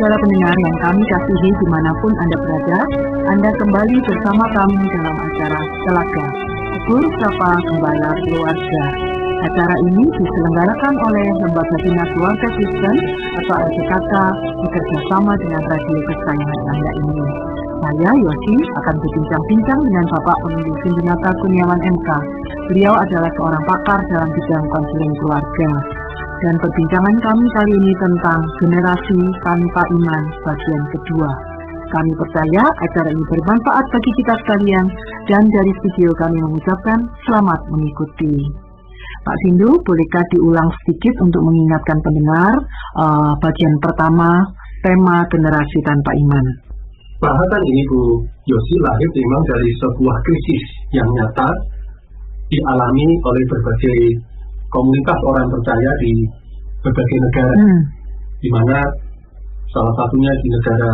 Saudara-saudara pendengar yang kami kasihi di mana pun Anda berada, Anda kembali bersama kami dalam acara Telaga, Guru Sapa Gembala Keluarga. Acara ini diselenggarakan oleh Lembaga Bina Keluarga Kristen atau LPKK bekerjasama dengan radio kesayangan Anda ini. Saya Yosi akan berbincang-bincang dengan Bapak Pemimpin Sindinata Kuniawan MK. Beliau adalah seorang pakar dalam bidang konseling keluarga. Dan perbincangan kami kali ini tentang generasi tanpa iman bagian kedua. Kami percaya acara ini bermanfaat bagi kita sekalian dan dari studio kami mengucapkan selamat mengikuti. Pak Sindu, bolehkah diulang sedikit untuk mengingatkan pendengar uh, bagian pertama tema generasi tanpa iman? Bahasan ini Bu Yosi lahir memang dari sebuah krisis yang nyata dialami oleh berbagai komunitas orang percaya di berbagai negara, hmm. di mana salah satunya di negara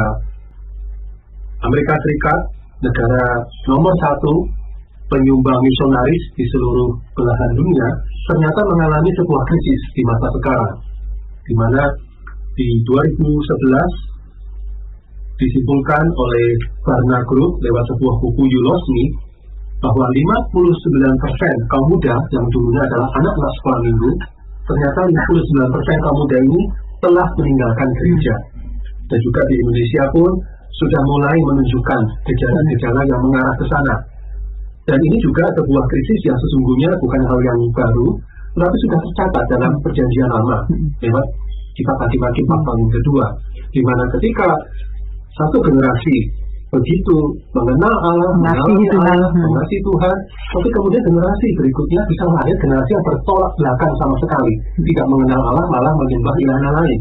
Amerika Serikat, negara nomor satu penyumbang misionaris di seluruh belahan dunia, ternyata mengalami sebuah krisis di masa sekarang, di mana di 2011 disimpulkan oleh Barna Group lewat sebuah buku Yulosmi bahwa 59% kaum muda yang dulunya adalah anak-anak sekolah minggu, ternyata 59% kaum muda ini telah meninggalkan gereja. Dan juga di Indonesia pun sudah mulai menunjukkan gejala-gejala yang mengarah ke sana. Dan ini juga sebuah krisis yang sesungguhnya bukan hal yang baru, tetapi sudah tercatat dalam perjanjian lama lewat kita kaki-kaki pasal yang kedua, di mana ketika satu generasi begitu mengenal Allah, mengasihi Tuhan, mengasihi Tuhan, tapi kemudian generasi berikutnya bisa lahir generasi yang bertolak belakang sama sekali, tidak mengenal Allah, malah menyembah ilah lain.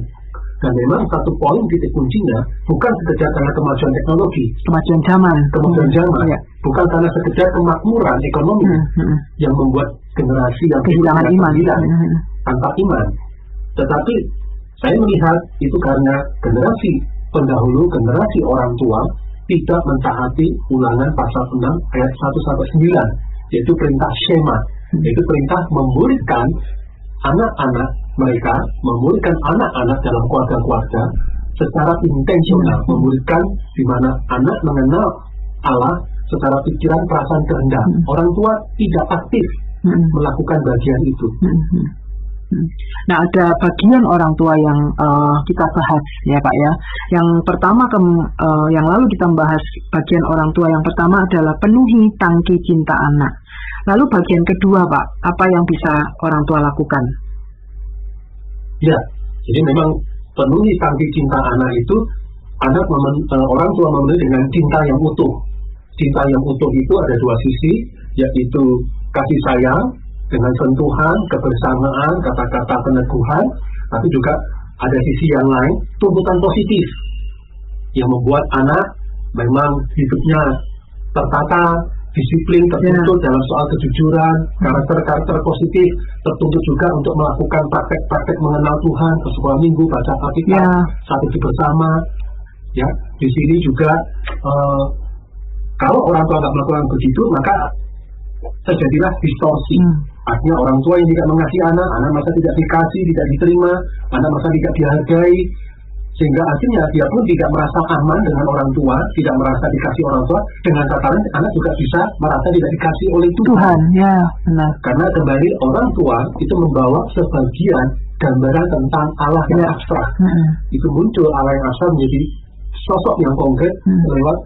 Dan memang satu poin titik kuncinya bukan sekedar karena kemajuan teknologi, kemajuan zaman, kemajuan zaman, ya. bukan karena sekedar kemakmuran ekonomi hmm, hmm. yang membuat generasi yang kehilangan iman, hmm. tanpa iman. Tetapi saya melihat itu karena generasi pendahulu generasi orang tua tidak mentaati ulangan pasal 6 ayat 1 sampai 9 yaitu perintah Shema. Yaitu perintah memuridkan anak-anak mereka memuridkan anak-anak dalam keluarga-keluarga secara intensional. Memuridkan di mana anak mengenal Allah secara pikiran perasaan kehendak. Hmm. orang tua tidak aktif hmm. melakukan bagian itu. Hmm. Nah, ada bagian orang tua yang uh, kita bahas ya Pak ya. Yang pertama ke, uh, yang lalu kita bahas bagian orang tua yang pertama adalah penuhi tangki cinta anak. Lalu bagian kedua Pak, apa yang bisa orang tua lakukan? Ya, jadi memang penuhi tangki cinta anak itu anak memen, uh, orang tua memenuhi dengan cinta yang utuh. Cinta yang utuh itu ada dua sisi, yaitu kasih sayang dengan sentuhan, kebersamaan, kata-kata peneguhan, tapi juga ada sisi yang lain, tuntutan positif yang membuat anak memang hidupnya tertata, disiplin, tertuntut yeah. dalam soal kejujuran, karakter-karakter positif, tertuntut juga untuk melakukan praktek-praktek mengenal Tuhan, ke sekolah minggu, baca Alkitab, yeah. satu bersama. Ya, di sini juga uh, kalau orang tua tidak melakukan begitu, maka terjadilah distorsi. Hmm. Artinya orang tua yang tidak mengasihi anak, anak masa tidak dikasih, tidak diterima, anak masa tidak dihargai, sehingga artinya dia pun tidak merasa aman dengan orang tua, tidak merasa dikasih orang tua, dengan tataran anak juga bisa merasa tidak dikasih oleh Tuhan. Tuhan ya, benar. Karena kembali orang tua itu membawa sebagian gambaran tentang Allah yang ya. abstrak. Hmm. Itu muncul Allah yang abstrak menjadi sosok yang konkret hmm. lewat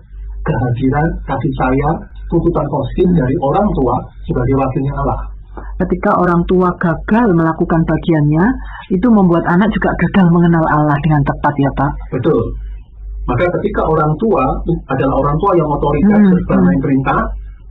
kehadiran kasih sayang tuntutan positif dari orang tua sebagai wakilnya Allah. Ketika orang tua gagal melakukan bagiannya, itu membuat anak juga gagal mengenal Allah dengan tepat ya Pak. Betul. Maka ketika orang tua adalah orang tua yang otoritas hmm, hmm. perintah,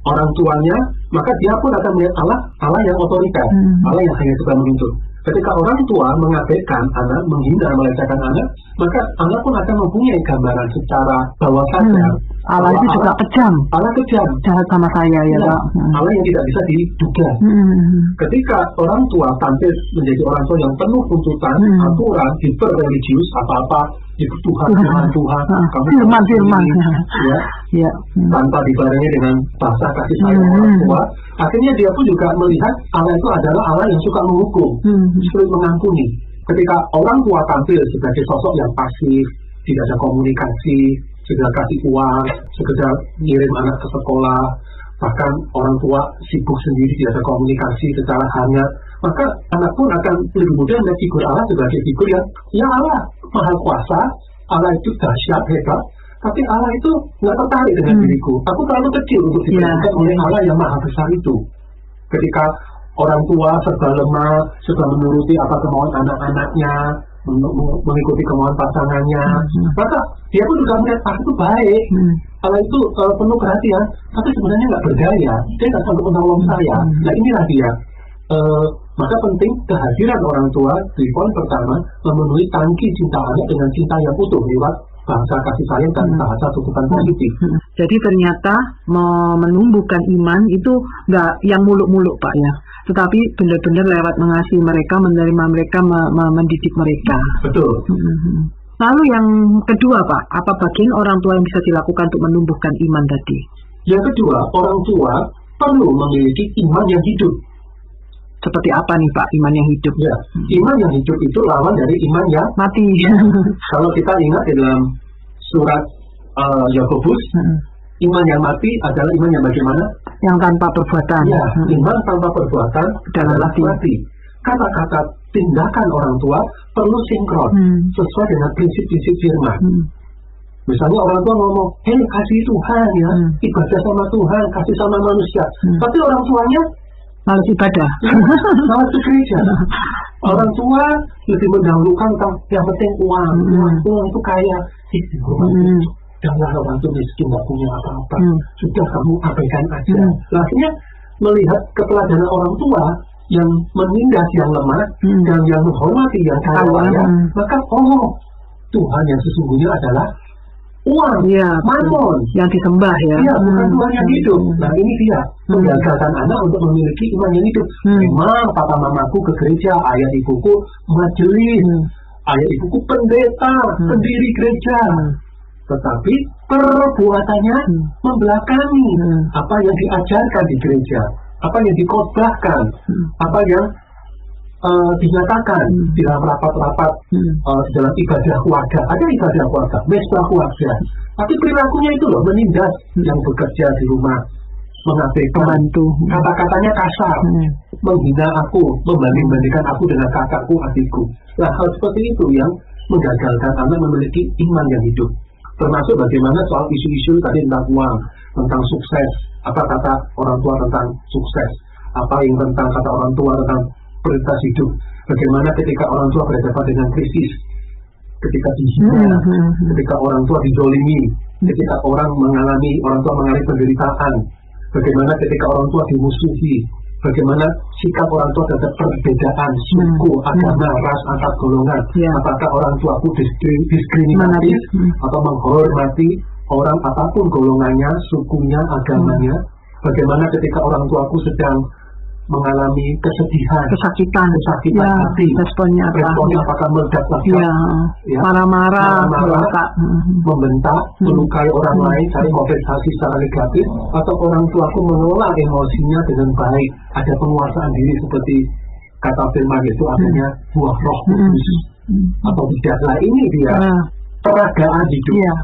orang tuanya, maka dia pun akan melihat Allah, Allah yang otoritas, hmm. Allah yang hanya suka menuntut. Ketika orang tua mengabaikan anak, menghindar melecehkan anak, maka anak pun akan mempunyai gambaran secara bawah sadar. Hmm. Allah itu juga kejam. Allah kejam. Jahat sama saya ya, ya Pak. Hmm. Allah yang tidak bisa diduga. Hmm. Ketika orang tua tampil menjadi orang tua yang penuh tuntutan, hmm. aturan, hiper religius, apa-apa Tuhan, Tuhan, Tuhan. kamu firman, firman. Ya, ya. Hmm. tanpa dibarengi dengan bahasa kasih sayang hmm. orang tua, akhirnya dia pun juga melihat Allah itu adalah Allah yang suka menghukum, hmm. sulit mengampuni. Ketika orang tua tampil sebagai sosok yang pasif, tidak ada komunikasi, sekedar kasih uang, sekedar ngirim anak ke sekolah, bahkan orang tua sibuk sendiri tidak ada komunikasi secara hangat, maka anak pun akan lebih mudah melihat figur Allah sebagai figur yang ya Allah maha kuasa, Allah itu dahsyat hebat, tapi Allah itu nggak tertarik dengan Hmm. diriku. Aku terlalu kecil untuk Ya. diperhatikan oleh Allah yang maha besar itu. Ketika orang tua serba lemah, serba menuruti apa kemauan anak-anaknya, men- men- mengikuti kemauan pasangannya, Hmm. maka dia pun juga melihat Allah itu baik, Hmm. Allah itu eh, penuh perhatian, tapi sebenarnya nggak berdaya, dia nggak sanggup menolong saya. Hmm. Nah inilah dia. Eh, maka penting kehadiran orang tua di poin pertama memenuhi tangki cinta anak dengan cinta yang utuh lewat bahasa kasih sayang dan Hmm. bahasa tutupan positif. Hmm. Jadi ternyata me- menumbuhkan iman itu nggak yang muluk-muluk Pak ya, tetapi benar-benar lewat mengasihi mereka, menerima mereka, me- me- mendidik mereka. Betul. Hmm. Lalu yang kedua Pak, apa bagian orang tua yang bisa dilakukan untuk menumbuhkan iman tadi? Yang kedua, orang tua perlu memiliki iman yang hidup. Seperti apa nih Pak iman yang hidup? Ya, iman yang hidup itu lawan dari iman yang Mati. kalau kita ingat di dalam surat eh, Yakobus, Hmm. iman yang mati adalah iman yang bagaimana? yang tanpa perbuatan. Ya, Hmm. iman tanpa perbuatan Dalam adalah mati. mati. Kata-kata tindakan orang tua perlu sinkron Hmm. sesuai dengan prinsip-prinsip firman. Hmm. Misalnya orang tua ngomong, hei kasih Tuhan ya, Hmm. ibadah sama Tuhan, kasih sama manusia. Hmm. Tapi orang tuanya Malas ibadah. malah ke gereja. Orang tua lebih mendahulukan tentang yang penting uang, Hmm. uang, uang itu kaya. Itu Hmm. janganlah orang itu miskin nggak punya apa-apa. Hmm. Sudah kamu abaikan aja. Hmm. Akhirnya melihat keteladanan orang tua yang menindas yang lemah Hmm. dan yang menghormati yang kaya hmm. maka oh Tuhan yang sesungguhnya adalah uang, betul. mamon. Yang disembah ya. Iya, bukan Hmm. Tuhan yang hidup. Hmm. Nah ini dia Hmm. mengagalkan anak untuk memiliki iman yang hidup. Hmm. Memang papa mamaku ke gereja, ayah ibuku majelis, Hmm. ayah ibuku pendeta, Hmm. pendiri gereja. Hmm. Tetapi perbuatannya Hmm. membelakangi Hmm. apa yang diajarkan di gereja, apa yang dikotbahkan, Hmm. apa yang eh, dinyatakan Hmm. di dalam rapat-rapat Hmm. eh, di dalam ibadah keluarga. Ada ibadah keluarga, mesbah keluarga. Tapi perilakunya itu loh menindas Hmm. yang bekerja di rumah, mengabaikan, Pembantu. kata-katanya kasar, Hmm. menghina aku, membanding-bandingkan aku dengan kakakku, adikku. Nah, hal seperti itu yang menggagalkan anak memiliki iman yang hidup. Termasuk bagaimana soal isu-isu tadi tentang uang, tentang sukses, apa kata orang tua tentang sukses, apa yang tentang kata orang tua tentang prioritas hidup. Bagaimana ketika orang tua berhadapan dengan krisis, ketika dihina, Hmm, hmm, hmm. ketika orang tua dizolimi, ketika orang mengalami orang tua mengalami penderitaan, bagaimana ketika orang tua dimusuhi, bagaimana sikap orang tua terhadap perbedaan suku, Hmm. agama, ras antar golongan, Ya. apakah orang tuaku diskri- diskriminatif. Hmm. atau menghormati orang apa pun golongannya, sukunya, agamanya, bagaimana ketika orang tuaku sedang mengalami kesedihan, Kesakitan. kesakitan Ya, hati, responnya apa? responnya apakah meledak Ya. Ya. Marah-marah. Marah-marah. Hmm. membentak, Hmm. melukai orang Hmm. lain, cari kompensasi secara negatif, atau orang tuaku mengelola emosinya dengan baik, ada penguasaan diri seperti kata firman itu artinya buah roh Hmm. kudus Hmm. atau tidak. Nah ini dia Ah, peragaan hidup. Iya.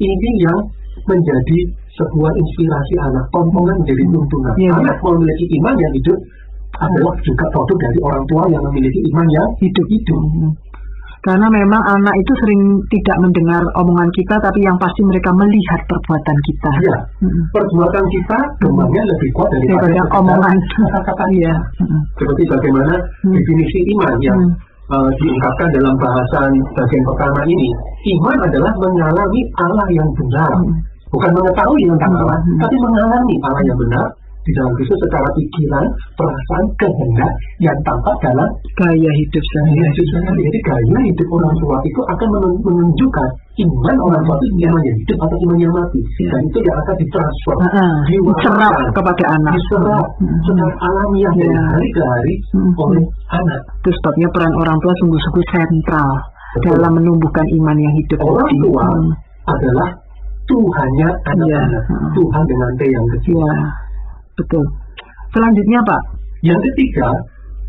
Ini yang menjadi sebuah inspirasi anak, tontonan menjadi tuntunan. Iya. Anak memiliki iman yang hidup adalah juga produk dari orang tua yang memiliki iman yang hidup hidup. Hmm. Karena memang anak itu sering tidak mendengar omongan kita, tapi yang pasti mereka melihat perbuatan kita. Ya, Hmm. perbuatan kita gemanya lebih kuat daripada Daripada omongan. kata-kata Iya. Hmm. seperti bagaimana Hmm. definisi iman yang uh, diungkapkan dalam bahasan bagian pertama ini. Iman adalah mengalami Allah yang benar, Hmm. bukan mengetahui tentang Hmm. Allah, tapi mengalami Allah yang benar di dalam Kristus secara pikiran, perasaan, kehendak yang tampak dalam Gaya hidup gaya sehari. hidup sehari. Jadi gaya hidup orang tua itu akan men- menunjukkan iman orang tua itu iman yang hidup atau iman yang mati, Ya. dan itu yang akan ditransfer, Ah, diserap kepada anak. diserap Hmm. secara alamiah dari Ya. hari ke hari Hmm. oleh anak. Itu sebabnya peran orang tua sungguh-sungguh sentral Betul. dalam menumbuhkan iman yang hidup. Orang tua Hmm. adalah Tuhannya anak-anak, Iya. Hmm. Tuhan dengan T yang kecil. Ya, betul. Selanjutnya Pak, Yang ketiga,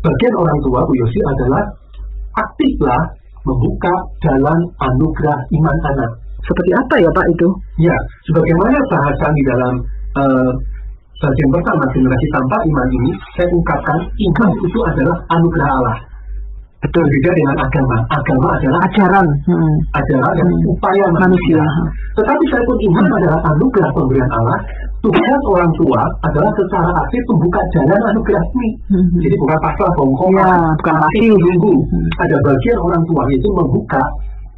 bagian orang tua Bu Yosi adalah aktiflah membuka jalan anugerah iman anak. Seperti apa ya Pak itu? Ya, sebagaimana bahasa di dalam uh, bagian pertama generasi tanpa iman ini, saya ungkapkan iman itu adalah anugerah Allah. Betul beda dengan agama. Agama adalah ajaran, hmm. ajaran dan Hmm. upaya manusia. Tetapi saya pun iman adalah anugerah pemberian Allah. Tugas orang tua adalah secara aktif membuka jalan anugerah ini. Hmm. Jadi bukan pasrah bongkok, Ya, bukan pasif. Hmm. Ada bagian orang tua yaitu membuka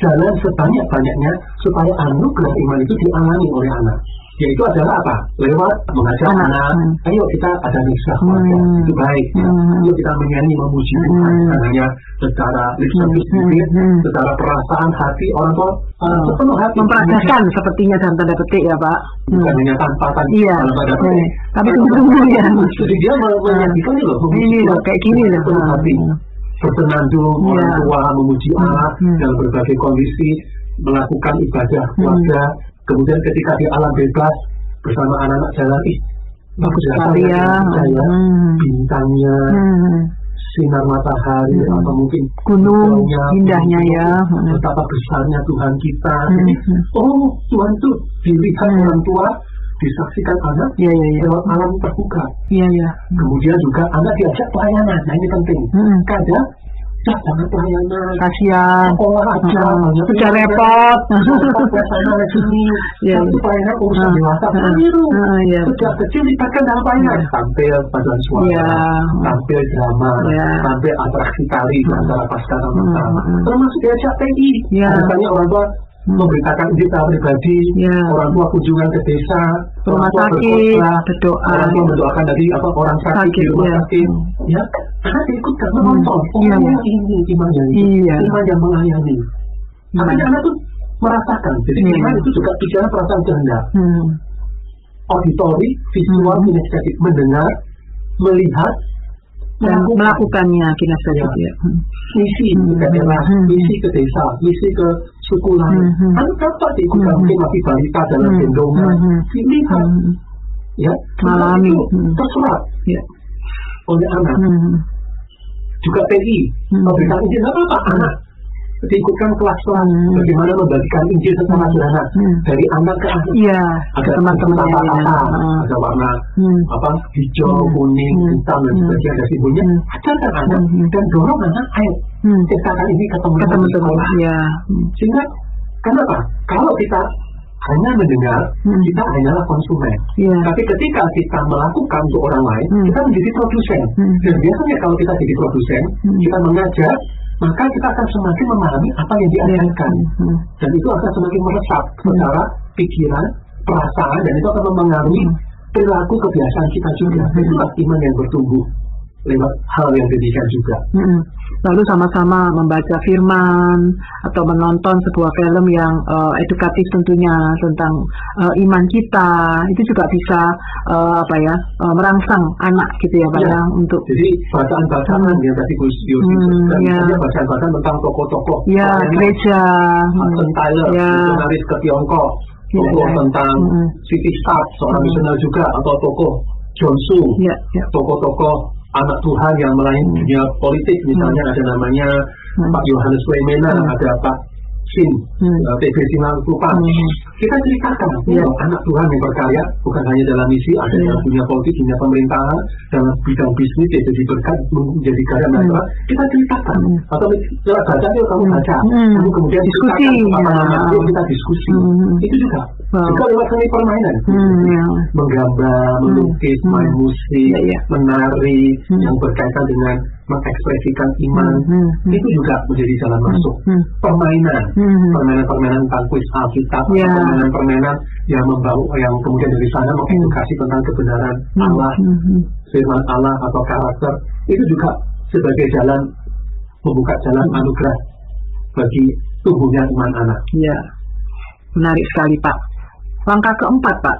jalan sebanyak-banyaknya supaya anugerah iman itu dialami oleh anak. Yaitu adalah apa? Lewat mengajar Anak. anak, Hmm. ayo kita ada nisbah keluarga, Hmm. itu baik. Ya. Hmm. Ayo kita menyanyi memuji Tuhan, Hmm. bukan hanya secara lip service Hmm. Hmm. secara perasaan hati orang tua uh, Hmm. sepenuh hati Memperagakan sepertinya dalam tanda petik ya Pak. bukan Hmm. hanya tanpa Iya. dalam tanda Hmm. petik. Tapi Orang sungguh-sungguh ya. Jadi dia me- menyajikan ini loh, Ini loh kayak gini loh. sepenuh hati. Hmm. bersenandung Iya. orang tua memuji Hmm, Allah hmm. dalam berbagai kondisi melakukan ibadah Hmm. Kemudian ketika di alam bebas bersama anak-anak jalan ih Bagus sekali ya. saya Hmm. bintangnya Hmm. sinar matahari Hmm. atau mungkin Gunung, indahnya ya. Hmm. betapa besarnya Tuhan kita Hmm. jadi oh Tuhan itu dilihat Hmm. orang tua disaksikan anak Iya iya iya. lewat alam terbuka Iya iya. kemudian juga anak diajak pelayanan nah ini penting Hmm. kadang ya Kasihan. Hmm. banyak Sudah repot. Ya sini Iya, urusan Hmm. dewasa keliru Hmm, iya. kecil libatkan dalam pelayanan Iya. tampil paduan suara Iya. tampil drama Iya. tampil atraksi tari antara pasca sama sama termasuk diajak TI Iya. misalnya orang tua. Memberitakan secara pribadi Iya. orang tua kunjungan ke desa Rumah orang tua sakit, berdoa. orang tua mendoakan dari apa orang sakit, Sakit, di rumah iya. sakit Hmm. ya anak ikutkan menonton oh Iya, iya. ini iman yang Iya. iman yang melayani tapi Iya. anak tuh merasakan jadi Iya. iman itu juga bicara perasaan kehendak Hmm. auditori visual Hmm. kinestetik mendengar melihat Dan melakukan melakukannya kinestetik Ya. ya. Hmm. misi Hmm. Hmm. misi ke desa, misi ke suku lain. Hmm. Hmm. Anak dapat diikutkan Hmm. mungkin masih balita dalam Hmm. gendongan, Hmm. dilihat, Hmm. ya, Mengalami. itu Hmm. terserap Ya. oleh anak. Hmm. Juga TI, Hmm. Injil nggak apa-apa anak diikutkan kelas-kelas Hmm. bagaimana membagikan Injil secara sederhana Hmm. dari anak ke anak. Iya, Ada teman-temannya ya. kata-kata, Hmm. ada warna Hmm. apa hijau, Hmm. kuning, Hmm. hitam dan Hmm. sebagainya ada simbolnya. Hmm. Ajarkan anak Hmm. dan dorong anak ayo Hmm. ceritakan ini ke teman Ke di teman-teman. sekolah. Ya. Hmm. Sehingga kenapa? Kalau kita hanya mendengar, Hmm. kita hanyalah konsumen. Iya. Tapi ketika kita melakukan untuk orang lain, Hmm. kita menjadi produsen. Hmm. Dan biasanya kalau kita jadi produsen, Hmm. kita mengajar, maka kita akan semakin memahami apa yang diajarkan. Hmm. Dan itu akan semakin meresap Hmm. secara pikiran, perasaan, dan itu akan mempengaruhi Hmm. perilaku kebiasaan kita juga. Hmm. Itulah iman yang bertumbuh lewat hal yang demikian juga. Mm-mm. Lalu sama-sama membaca firman atau menonton sebuah film yang eh, edukatif tentunya tentang eh, iman kita itu juga bisa eh, apa ya eh, merangsang anak gitu ya pak Ya. ya untuk Jadi bacaan-bacaan Hmm. yang tadi Gus Yosi Hmm, sebutkan, ya. bacaan-bacaan tentang tokoh-tokoh ya gereja Hudson Taylor, ya misionaris ke Tiongkok, Ya, tokoh ya. tentang Hmm. City Stark, seorang Hmm. misionaris juga, atau tokoh John Sung, ya ya tokoh-tokoh anak Tuhan yang Hmm. dunia politik, misalnya ada namanya Hmm. Pak Yohanes Wemena, Hmm. ada Pak Sin, Hmm. eh, TB Simalukupang. Hmm. Kita ceritakan, Ya. oh, anak Tuhan yang berkarya, bukan hanya dalam misi, ada Ya. dalam dunia politik, dunia pemerintahan, dalam bidang bisnis, ya jadi berkat, menjadi karya Hmm. Kita ceritakan, Hmm. atau lewat baca, yuk kamu Hmm. baca, Hmm. kamu kemudian Diskusi, apa ya. namanya, yuk kita diskusi. Hmm. Itu juga. Wow. Juga lewat seni permainan. Hmm, ya. Menggambar, melukis, Hmm. main musik, Ya, ya. menari, Hmm. yang berkaitan dengan mengekspresikan iman. Hmm, hmm, Itu juga menjadi jalan masuk. hmm. Permainan, Hmm. permainan-permainan tentang kuis Alkitab, Ya. permainan-permainan yang membawa yang kemudian dari sana mengedukasi tentang kebenaran Hmm, Allah, hmm, hmm. firman Allah atau karakter, itu juga sebagai jalan membuka jalan anugerah bagi tumbuhnya iman anak. Ya, menarik sekali Pak. Langkah keempat Pak.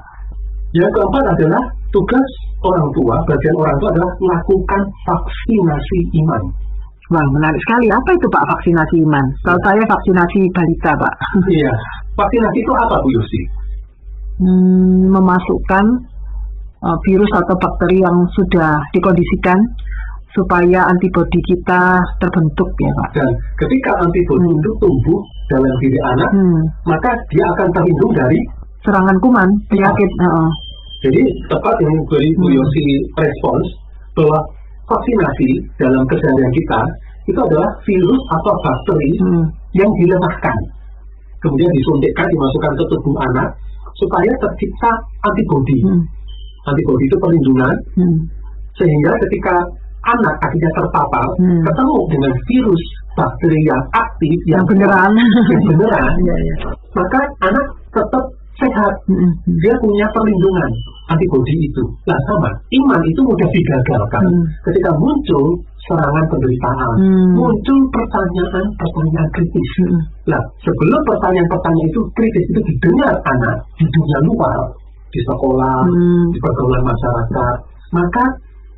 Yang keempat adalah tugas orang tua, bagian orang tua adalah melakukan vaksinasi iman. Wah, menarik sekali. Apa itu Pak vaksinasi iman? Kalau saya vaksinasi balita Pak. Iya, vaksinasi itu apa Bu Yusi? Hmm, memasukkan uh, virus atau bakteri yang sudah dikondisikan supaya antibodi kita terbentuk ya Pak. Dan ketika antibodi Hmm. itu tumbuh dalam diri anak, Hmm. maka dia akan terlindung dari Serangan kuman, penyakit. heeh. Jadi tepat yang beri Bu Hmm. Yosi respons bahwa vaksinasi dalam keseharian kita itu adalah virus atau bakteri Hmm. yang dilemahkan. Kemudian disuntikkan, dimasukkan ke tubuh anak supaya tercipta antibodi. Hmm. Antibodi itu perlindungan Hmm. sehingga ketika anak akhirnya terpapar Hmm. ketemu dengan virus bakteri yang aktif Yang beneran. yang beneran Iya, iya. maka anak tetap sehat Hmm. Hmm. dia punya perlindungan antibodi itu. Nah sama, iman itu mudah digagalkan Hmm. ketika muncul serangan penderitaan, Hmm. muncul pertanyaan-pertanyaan kritis. Hmm. Nah, sebelum pertanyaan-pertanyaan itu kritis itu didengar anak di dunia luar, di sekolah, Hmm. di pergaulan masyarakat, maka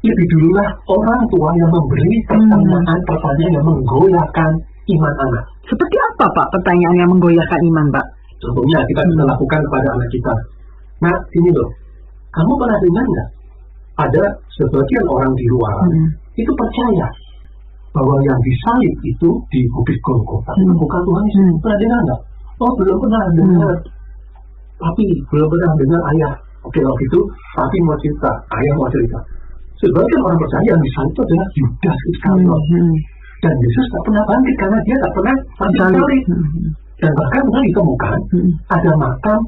lebih dululah orang tua yang memberi pertanyaan-pertanyaan yang menggoyahkan iman anak. Seperti apa Pak pertanyaan yang menggoyahkan iman Pak? Contohnya kita bisa Hmm. lakukan kepada anak kita. Nah, ini loh, kamu pernah dengar nggak? Ada sebagian orang di luar Hmm. itu percaya bahwa yang disalib itu di bukit Golgota Hmm. bukan Tuhan Yesus. Hmm. Pernah dengar nggak? Oh, belum pernah dengar. Tapi belum pernah dengar ayah. Oke, waktu itu tapi mau cerita, ayah mau cerita. Sebagian orang percaya yang disalib itu adalah Yudas Hmm. Iskariot. Hmm. Dan Yesus tak pernah bangkit karena dia tak pernah Salib. salib. Hmm. Dan bahkan pernah ditemukan Hmm. ada makam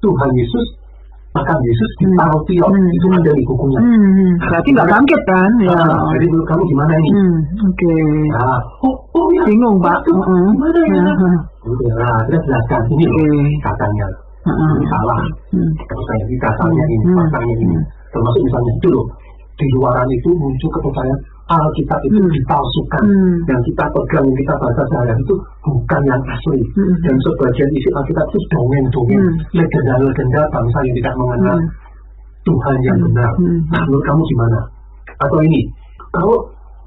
Tuhan Yesus, makam Yesus Hmm. Tautiot, Hmm. itu ada di bukunya. Hmm. Berarti nggak bangkit kan? Ya. Nah, jadi menurut kamu gimana ini? Hmm. Oke. Nah, oh, oh ya, Bingung Pak. Waduh, Heeh. gimana ya? Heeh. Udah, nah, kita jelaskan ini Oke. katanya. Heeh. Ini salah. Hmm. Percaya ini katanya ini, Hmm. faktanya ini. Hmm. Termasuk misalnya itu loh, di luaran itu muncul kepercayaan Alkitab itu Hmm. dipalsukan. Hmm. Yang kita pegang, yang kita baca sehari itu bukan yang asli. Hmm. Dan sebagian isi Alkitab itu dongeng-dongeng, Hmm. legenda-legenda bangsa yang tidak mengenal Hmm. Tuhan yang Hmm. benar. Hmm. Nah, menurut kamu gimana? Atau ini, kalau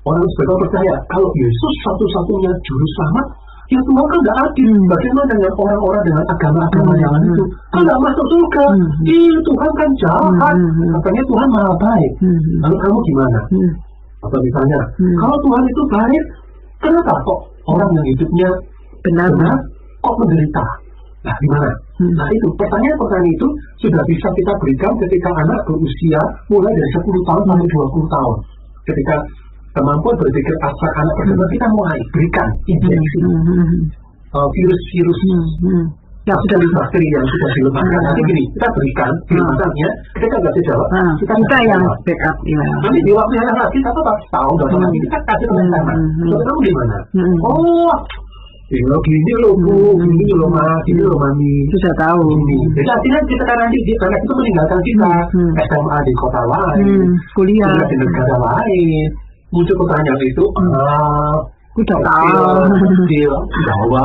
orang sebagian percaya, kalau Yesus satu-satunya juru selamat, ya Tuhan kan tidak adil. Hmm. Bagaimana dengan orang-orang dengan agama-agama Hmm. yang lain itu? Kan tidak masuk surga. Hmm. Ih, Tuhan kan jahat. Hmm. Hmm. Katanya Tuhan maha baik. Hmm. Lalu kamu gimana? Hmm. Atau misalnya, Hmm. kalau Tuhan itu baik, kenapa kok orang yang hidupnya Benar. benar kok menderita? Nah, gimana? Hmm. Nah, itu pertanyaan-pertanyaan itu sudah bisa kita berikan ketika anak berusia mulai dari 10 tahun sampai 20 tahun. Ketika kemampuan berpikir abstrak anak berkembang, kita mulai berikan injeksi Hmm. Hmm. uh, virus-virus Hmm. Hmm. Ya sudah. bakteri yang sudah dilemahkan. Nanti gini, kita berikan kelimpahannya, ketika nggak bisa jawab, Nah, kita kita yang backup ya. Nanti di waktu yang lagi, kita tetap tahu, dua tahun Hmm. lagi kita kasih. Hmm. Hmm. Terus kamu di mana? Oh, loh, gini loh bu, gini loh mas, gini loh mami. Sudah tahu. Ini. Jadi akhirnya kita kan nanti di karena itu meninggalkan kita Hmm. SMA di kota lain, Hmm. Kuliah. di negara lain. Muncul pertanyaan itu, Hmm. ah, Kecil, tahu.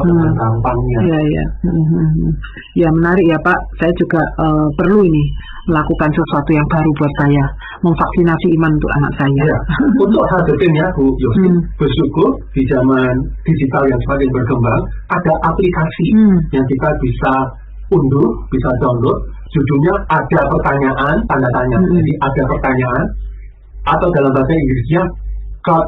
Hmm. iya. Hmm, hmm, hmm. Ya menarik ya Pak. Saya juga eh, perlu ini melakukan sesuatu yang baru buat saya, memvaksinasi iman untuk anak saya. Ya, untuk hal detailnya Bu Yosin, Hmm. bersyukur di zaman digital yang semakin berkembang, ada aplikasi Hmm. yang kita bisa unduh, bisa download. Judulnya ada pertanyaan, tanda tanya. Hmm. Jadi ada pertanyaan, atau dalam bahasa Inggrisnya God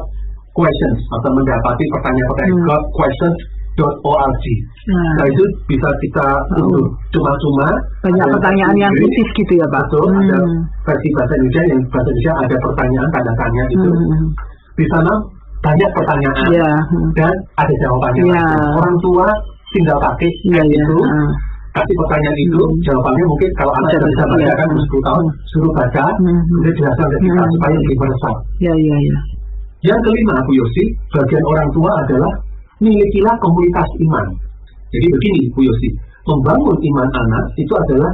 questions atau mendapati pertanyaan-pertanyaan Hmm. God questions.org. Nah, Nah itu bisa kita unduh cuma-cuma. banyak ada pertanyaan yang khusus gitu ya Pak. Betul, ada Hmm. versi bahasa Indonesia yang bahasa Indonesia ada pertanyaan tanda tanya itu. Hmm. Di sana banyak pertanyaan Ya. hmm. dan ada jawabannya. Iya. langsung. Orang tua tinggal pakai Iya, app iya. itu, Ah. kasih pertanyaan itu, Hmm. jawabannya mungkin kalau anak sudah bisa baca, iya. kan umur 10 tahun, Hmm. suruh baca, Hmm. kemudian jelaskan ke kita Hmm. supaya lebih meresap. Ya, ya, ya. Yang kelima, Bu Yosi, bagian orang tua adalah milikilah komunitas iman. Jadi begini, Bu Yosi, membangun iman anak itu adalah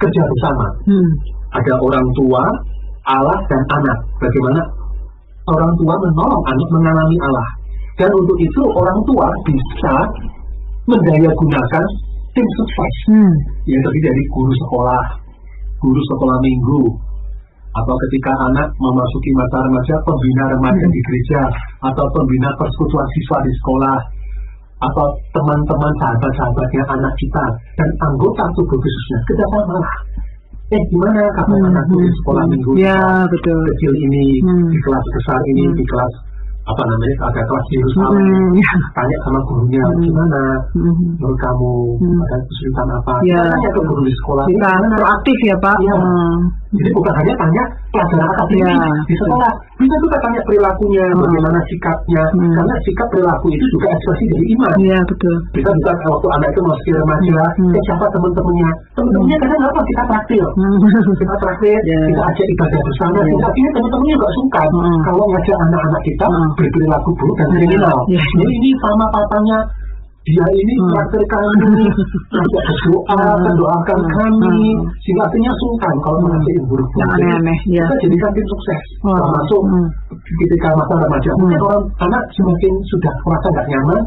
kerja bersama. Hmm. ada orang tua, Allah dan anak. Bagaimana orang tua menolong anak mengalami Allah. Dan untuk itu orang tua bisa mendaya gunakan tim sukses Hmm. yang terdiri dari guru sekolah, guru sekolah minggu, atau ketika anak memasuki masa remaja, pembina remaja Hmm. di gereja, atau pembina persekutuan siswa di sekolah, atau teman-teman sahabat-sahabatnya anak kita, dan anggota tubuh khususnya, kerjasama lah. eh gimana kabar Hmm, anakku di hmm, sekolah hmm. minggu Ya, betul. kecil ini Hmm. di kelas besar ini Hmm. di kelas apa namanya ada kelas Yerusalem Hmm, ya. tanya sama gurunya Hmm. gimana Hmm. menurut kamu Hmm. ada kesulitan apa Ya. Tanya ke guru di sekolah "Eh, Kita gimana?" proaktif ya Pak. Iya. Hmm. Jadi bukan hanya tanya pelajaran akademik Ya, di sekolah, bisa juga tanya perilakunya, Hmm. bagaimana sikapnya, Hmm. karena sikap perilaku itu juga ekspresi dari iman. Iya betul. Kita bisa waktu anak itu masih remaja, Hmm. eh, siapa teman-temannya, teman-temannya kadang apa kita traktir, Hmm. kita traktir, Ya. kita ajak ibadah bersama, Ya. kita akhirnya teman-temannya juga suka Hmm. kalau ngajak anak-anak kita Hmm. berperilaku buruk dan kriminal. Ya. Jadi ini sama papanya dia ini Hmm. traktir kami, ajak berdoa, Hmm. mendoakan Hmm. kami, sehingga akhirnya sungkan kalau mengasihin buruk Yang aneh-aneh ya. kita jadikan tim sukses termasuk ketika masa remaja mungkin orang anak semakin sudah merasa nggak nyaman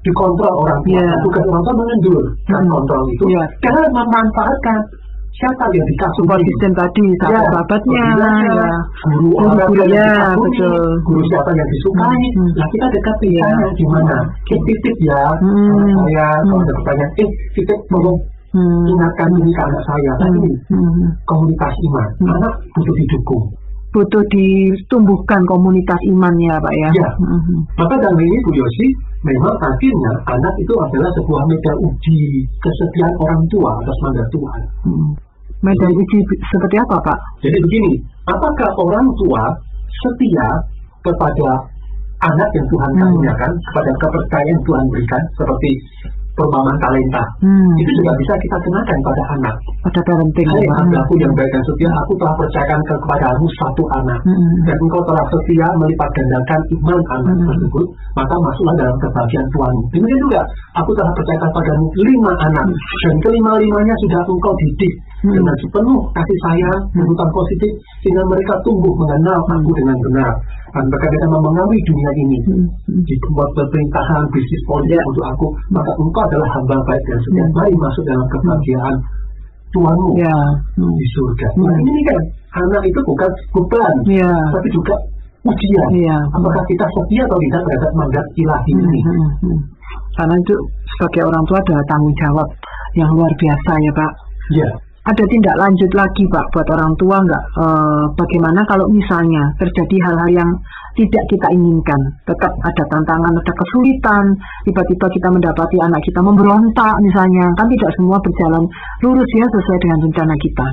dikontrol orang tua Iya. tugas orang tua mengendur Hmm. kontrol itu Iya. karena memanfaatkan siapa yang dikasih Support system tadi, sahabat-sahabatnya, ya. guru Guru- orang guru, ya, betul. guru siapa yang disukai Hmm, nah kita dekat tanya gimana eh titip ya Hmm. saya kalau Hmm. ada pertanyaan eh titip tolong Hmm. ingatkan ini ke anak saya Hmm. ini Hmm. komunitas iman Hmm. anak butuh didukung Butuh ditumbuhkan komunitas iman ya Pak ya. Ya. Hmm. Maka dalam ini Bu Yosi, memang akhirnya anak itu adalah sebuah medan uji kesetiaan orang tua atas mandat Tuhan. Hmm. Medan uji seperti apa Pak? Jadi begini, apakah orang tua setia kepada anak yang Tuhan Hmm. karuniakan, kepada kepercayaan Tuhan berikan, seperti perumpamaan talenta. Hmm. Itu juga bisa kita kenakan pada anak. Pada parenting Hai ya hambaku yang baik dan setia, aku telah percayakan ke- kepadamu satu anak. Hmm. dan engkau telah setia melipat gandakan iman anak Hmm. tersebut, maka masuklah dalam kebahagiaan Tuhanmu. Demikian juga, aku telah percayakan padamu lima anak, dan kelima-limanya sudah engkau didik Hmm. dengan sepenuh kasih sayang, tuntutan positif, sehingga mereka tumbuh mengenal aku dengan benar. Dan mereka bisa memengaruhi dunia ini. Hmm. Hmm. Di buat pemerintahan, bisnis politik Ya. untuk aku, maka engkau adalah hamba baik dan setia. Hmm. Mari masuk dalam kebahagiaan Tuhanmu Ya. Hmm. di surga. Hmm. Nah ini kan, anak itu bukan beban, Ya. tapi juga ujian. Iya. Apakah kita setia atau tidak terhadap mandat ilahi Hmm, ini? hmm, hmm. Karena itu sebagai orang tua ada tanggung jawab yang luar biasa ya Pak. Ya, Ada tindak lanjut lagi Pak buat orang tua nggak? Eh, bagaimana kalau misalnya terjadi hal-hal yang tidak kita inginkan, tetap ada tantangan, ada kesulitan, tiba-tiba kita mendapati anak kita memberontak misalnya, kan tidak semua berjalan lurus ya sesuai dengan rencana kita.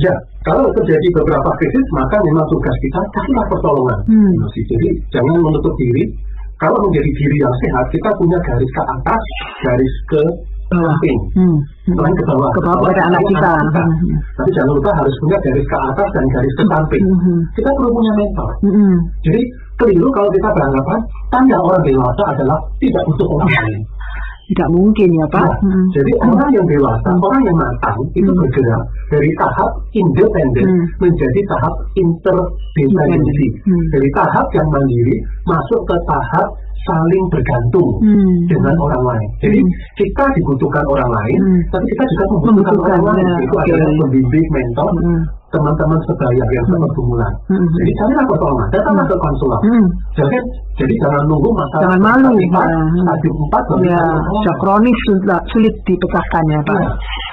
ya. Kalau terjadi beberapa krisis, maka memang tugas kita kasihlah pertolongan. Hmm. Jadi jangan menutup diri. Kalau menjadi diri yang sehat, kita punya garis ke atas, garis ke Bawah. Hmm. selain ke bawah. Ke bawah Ke pada anak kita. Hmm. Tapi jangan lupa harus punya garis ke atas dan garis ke samping. Hmm. Kita perlu punya mentor. Hmm. Hmm. Jadi keliru kalau kita beranggapan tanda orang dewasa adalah tidak butuh orang lain. Tidak mungkin ya Pak. Nah, Hmm. Jadi orang yang dewasa, orang yang matang itu Hmm. bergerak dari tahap independen Hmm. menjadi tahap interdependensi. Hmm. Dari tahap yang mandiri masuk ke tahap saling bergantung Hmm. dengan orang lain. Jadi Hmm. kita dibutuhkan orang lain, Hmm. tapi kita juga membutuhkan, Membutuhkan, orang lain. ya, Itu oke. adalah pembimbing, mentor, Hmm. teman-teman sebaya yang Hmm. sepergumulan. Hmm. Jadi carilah pertolongan, datanglah ke konselor. Hmm. Jadi, jadi jangan nunggu masalah Jangan malu. empat, stadium empat Ya, sudah kronis sudah sulit dipecahkan ya Pak. Iya.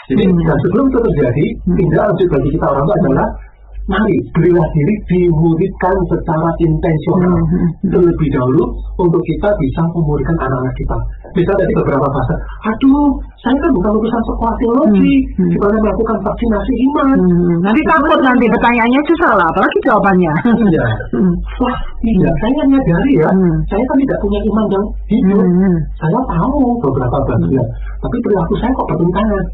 Jadi Hmm. dan sebelum itu terjadi, Hmm. tindak lanjut bagi kita orang tua adalah mari berilah diri dimuridkan secara intensional Hmm, hmm, hmm. terlebih dahulu untuk kita bisa memuridkan anak-anak kita. Bisa tadi beberapa fase, aduh saya kan bukan lulusan sekolah teologi, Hmm, hmm. gimana melakukan vaksinasi iman. Hmm. Nanti takut nanti pertanyaannya itu salah, apalagi jawabannya. Iya. Hmm. Wah, tidak. Saya menyadari ya, Hmm. saya kan tidak punya iman yang hidup. Hmm, hmm. Saya tahu beberapa bagian, tapi perilaku saya kok bertentangan.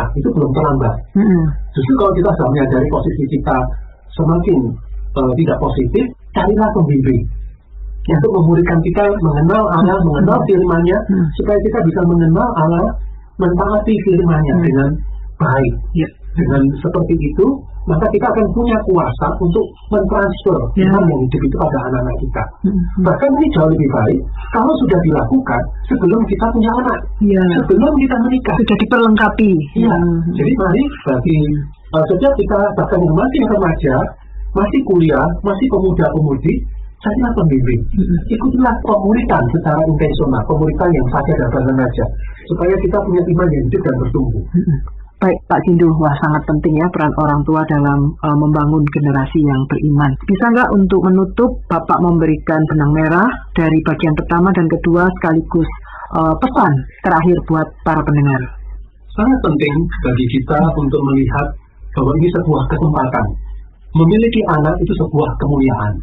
Nah, itu belum terlambat. Hmm. Justru kalau kita sudah menyadari posisi kita semakin eh, tidak positif, carilah pembimbing untuk memuridkan kita mengenal Allah, mengenal firman-Nya, Hmm. supaya kita bisa mengenal Allah, mentaati firman-Nya Hmm. dengan baik. Ya. Dengan seperti itu, maka kita akan punya kuasa untuk mentransfer Ya. iman yang hidup itu pada anak-anak kita. Hmm. Bahkan ini jauh lebih baik kalau sudah dilakukan sebelum kita punya anak, Ya. sebelum kita menikah. Sudah diperlengkapi. Iya, Hmm. jadi mari bagi uh, setiap kita bahkan yang masih remaja, masih kuliah, masih pemuda-pemudi, carilah pembimbing. Hmm. Ikutilah pemuritan secara intensional, pemuritan yang saja dan remaja, supaya kita punya iman yang hidup dan bertumbuh. Hmm. Baik Pak Sindu, wah sangat penting ya peran orang tua dalam uh, membangun generasi yang beriman. Bisa nggak untuk menutup Bapak memberikan benang merah dari bagian pertama dan kedua sekaligus uh, pesan terakhir buat para pendengar? Sangat penting bagi kita untuk melihat bahwa ini sebuah kesempatan. Memiliki anak itu sebuah kemuliaan.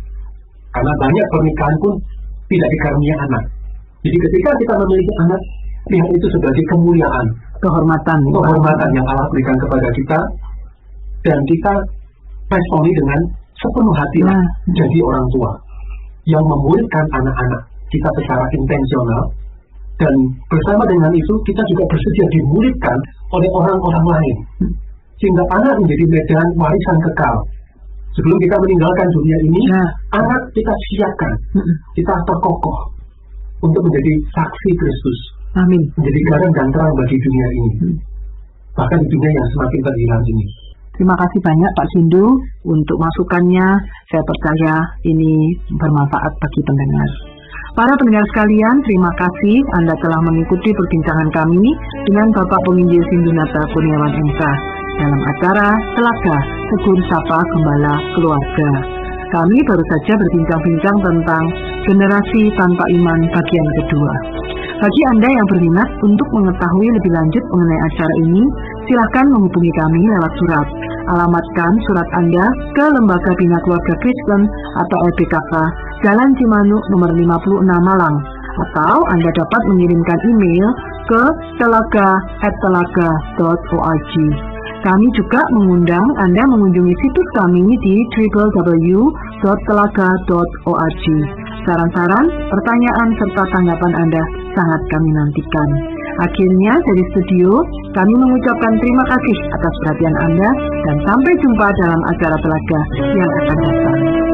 Karena banyak pernikahan pun tidak dikaruniai anak. Jadi ketika kita memiliki anak, lihat itu sebagai kemuliaan, kehormatan, kehormatan yang Allah berikan kepada kita, dan kita responi dengan sepenuh hati nah. jadi orang tua. Yang memuridkan anak-anak. Kita secara intensional. Dan bersama dengan itu kita juga bersedia dimuridkan oleh orang-orang lain. Sehingga anak menjadi medan warisan kekal. Sebelum kita meninggalkan dunia ini nah. anak kita siapkan. Kita terkokoh untuk menjadi saksi Kristus Amin. Menjadi garam dan terang bagi dunia ini. Hmm. Bahkan dunia yang semakin terhilang ini. Terima kasih banyak Pak Sindu untuk masukannya. Saya percaya ini bermanfaat bagi pendengar. Para pendengar sekalian, terima kasih Anda telah mengikuti perbincangan kami dengan Bapak Penginjil Sindunata Kurniawan MK dalam acara Telaga Tegur Sapa Gembala Keluarga. Kami baru saja berbincang-bincang tentang generasi tanpa iman bagian kedua. Bagi Anda yang berminat untuk mengetahui lebih lanjut mengenai acara ini, silakan menghubungi kami lewat surat. Alamatkan surat Anda ke Lembaga Bina Keluarga Kristen atau LBKK, Jalan Cimanuk nomor 56 Malang. Atau Anda dapat mengirimkan email ke telaga@telaga.org. Kami juga mengundang Anda mengunjungi situs kami di www.telaga.org. Saran-saran, pertanyaan, serta tanggapan Anda sangat kami nantikan. Akhirnya dari studio, kami mengucapkan terima kasih atas perhatian Anda dan sampai jumpa dalam acara telaga yang akan datang.